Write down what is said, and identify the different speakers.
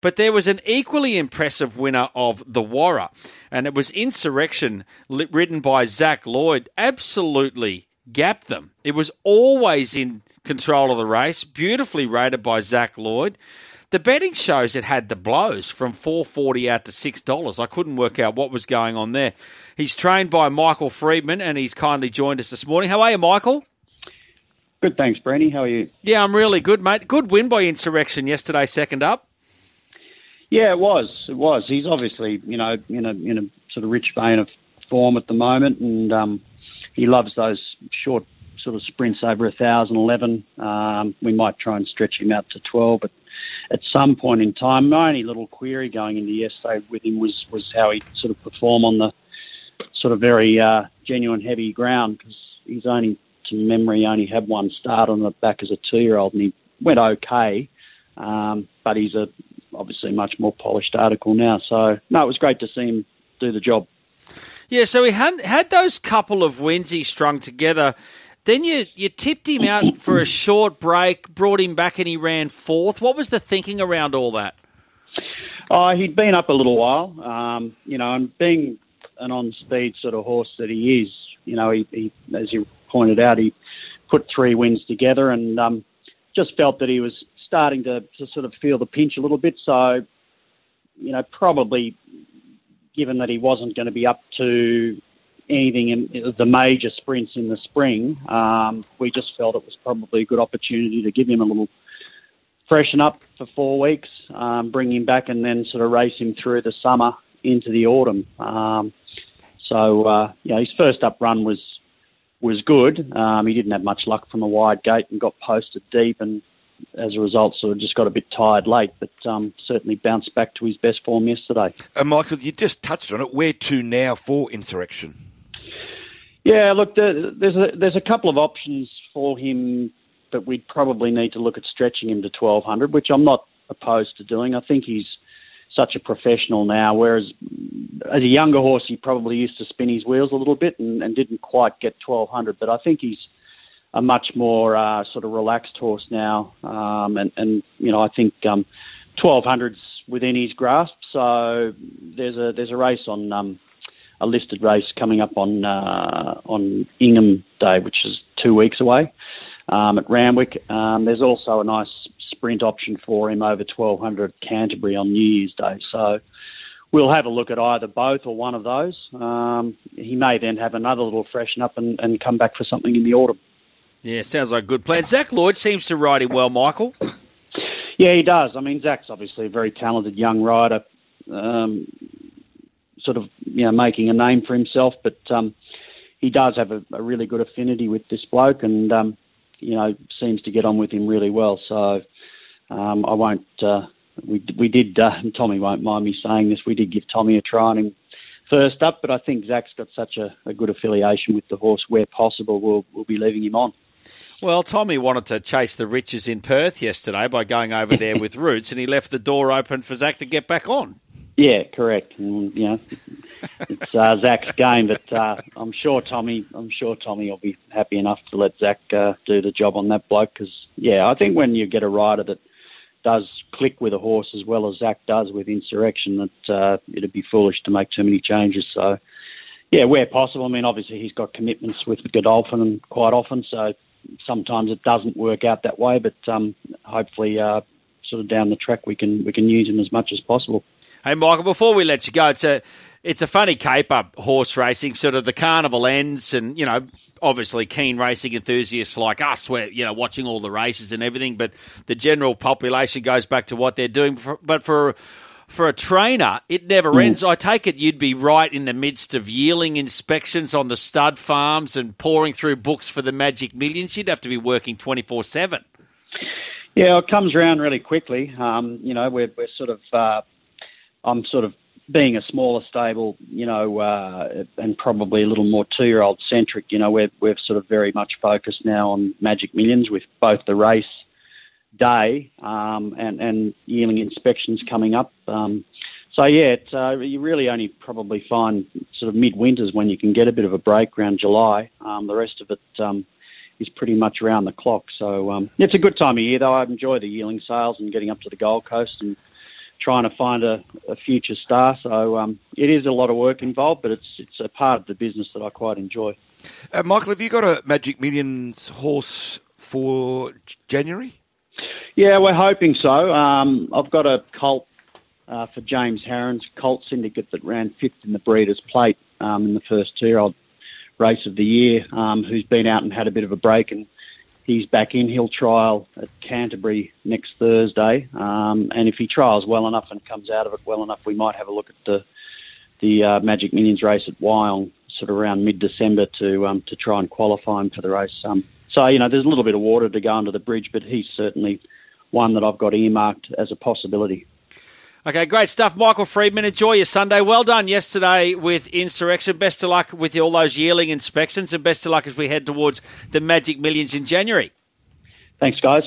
Speaker 1: But there was an equally impressive winner of the Warra, and it was Insurrection, ridden by Zach Lloyd. Absolutely gapped them. It was always in control of the race, beautifully rated by Zach Lloyd. The betting shows it had the blows from four forty out to six dollars. I couldn't work out what was going on there. He's trained by Michael Freedman, and he's kindly joined us this morning. How are you, Michael?
Speaker 2: Good, thanks, Brandy. How are you?
Speaker 1: Yeah, I'm really good, mate. Good win by Insurrection yesterday, second up.
Speaker 2: Yeah, it was. It was. He's obviously, you know, in a in a sort of rich vein of form at the moment, and um, he loves those short sort of sprints over a thousand eleven. Um, we might try and stretch him out to twelve, but at some point in time, my only little query going into yesterday with him was was how he sort of perform on the sort of very uh, genuine heavy ground because he's only to memory only had one start on the back as a two year old and he went okay, um, but he's a obviously much more polished article now. So no, it was great to see him do the job.
Speaker 1: Yeah, so he had had those couple of wins he strung together. Then you you tipped him out for a short break, brought him back, and he ran fourth. What was the thinking around all that?
Speaker 2: Oh, he'd been up a little while, um, you know, and being an on-speed sort of horse that he is, you know, he, he as you pointed out, he put three wins together, and um, just felt that he was starting to, to sort of feel the pinch a little bit. So, you know, probably given that he wasn't going to be up to anything in the major sprints in the spring, um, we just felt it was probably a good opportunity to give him a little freshen up for four weeks, um, bring him back, and then sort of race him through the summer into the autumn. Um, so, uh, yeah, his first up run was was good. Um, he didn't have much luck from a wide gate and got posted deep, and as a result, sort of just got a bit tired late, but um, certainly bounced back to his best form yesterday.
Speaker 3: And Michael, you just touched on it. Where to now for insurrection?
Speaker 2: Yeah, look, there's a, there's a couple of options for him, but we'd probably need to look at stretching him to 1200, which I'm not opposed to doing. I think he's such a professional now, whereas as a younger horse, he probably used to spin his wheels a little bit and, and didn't quite get 1200. But I think he's a much more uh, sort of relaxed horse now, um, and, and you know I think um, 1200's within his grasp. So there's a there's a race on um, a listed race coming up on uh, on Ingham Day, which is two weeks away um, at Randwick. Um, there's also a nice sprint option for him over 1200 Canterbury on New Year's Day. So we'll have a look at either both or one of those. Um, he may then have another little freshen up and, and come back for something in the autumn.
Speaker 1: Yeah, sounds like a good plan. Zach Lloyd seems to ride him well, Michael.
Speaker 2: Yeah, he does. I mean, Zach's obviously a very talented young rider. Um, sort of you know making a name for himself, but um, he does have a, a, really good affinity with this bloke, and um, you know seems to get on with him really well. So um, I won't. Uh, we we did. Uh, Tommy won't mind me saying this. We did give Tommy a try on him first up, but I think Zach's got such a, a good affiliation with the horse. Where possible, we'll we'll be leaving him on.
Speaker 1: Well, Tommy wanted to chase the riches in Perth yesterday by going over there with Roots, and he left the door open for Zach to get back on.
Speaker 2: Yeah, correct. And, you know, it's uh, Zach's game, but uh, I'm sure Tommy. I'm sure Tommy will be happy enough to let Zach uh, do the job on that bloke. Because yeah, I think when you get a rider that does click with a horse as well as Zach does with Insurrection, that uh, it'd be foolish to make too many changes. So yeah, where possible. I mean, obviously he's got commitments with Godolphin quite often, so sometimes it doesn't work out that way. But um, hopefully, uh, sort of down the track, we can we can use him as much as possible.
Speaker 1: Hey, Michael, before we let you go, it's a it's a funny caper horse racing. Sort of the carnival ends, and you know, obviously keen racing enthusiasts like us, we're you know watching all the races and everything. But the general population goes back to what they're doing. But for for a trainer, it never mm. ends. I take it you'd be right in the midst of yearling inspections on the stud farms and pouring through books for the Magic Millions. You'd have to be working twenty four seven.
Speaker 2: Yeah, it comes around really quickly. Um, you know, we're we're sort of uh, I'm sort of being a smaller stable, you know, uh, and probably a little more two-year-old centric. You know, we're we're sort of very much focused now on Magic Millions with both the race day um, and and yearling inspections coming up. Um, so yeah, uh, you really only probably find sort of midwinters when you can get a bit of a break around July. Um, the rest of it um, is pretty much around the clock. So um, it's a good time of year, though. I enjoy the yearling sales and getting up to the Gold Coast and trying to find a, a future star. So um, it is a lot of work involved, but it's it's a part of the business that I quite enjoy.
Speaker 3: Uh, Michael, have you got a Magic Millions horse for January?
Speaker 2: Yeah, we're hoping so. Um, I've got a colt uh, for James Harron's Colt Syndicate that ran fifth in the Breeders' Plate um, in the first two-year-old race of the year, um, who's been out and had a bit of a break, and he's back in. He'll trial at Canterbury next Thursday, um, and if he trials well enough and comes out of it well enough, we might have a look at the the uh, Magic Millions race at Wyong, sort of around mid-December to um, to try and qualify him for the race. Um, so you know, there's a little bit of water to go under the bridge, but he's certainly one that I've got earmarked as a possibility.
Speaker 1: Okay, great stuff. Michael Freedman. enjoy your Sunday. Well done yesterday with Insurrection. Best of luck with all those yearling inspections and best of luck as we head towards the Magic Millions in January.
Speaker 2: Thanks, guys.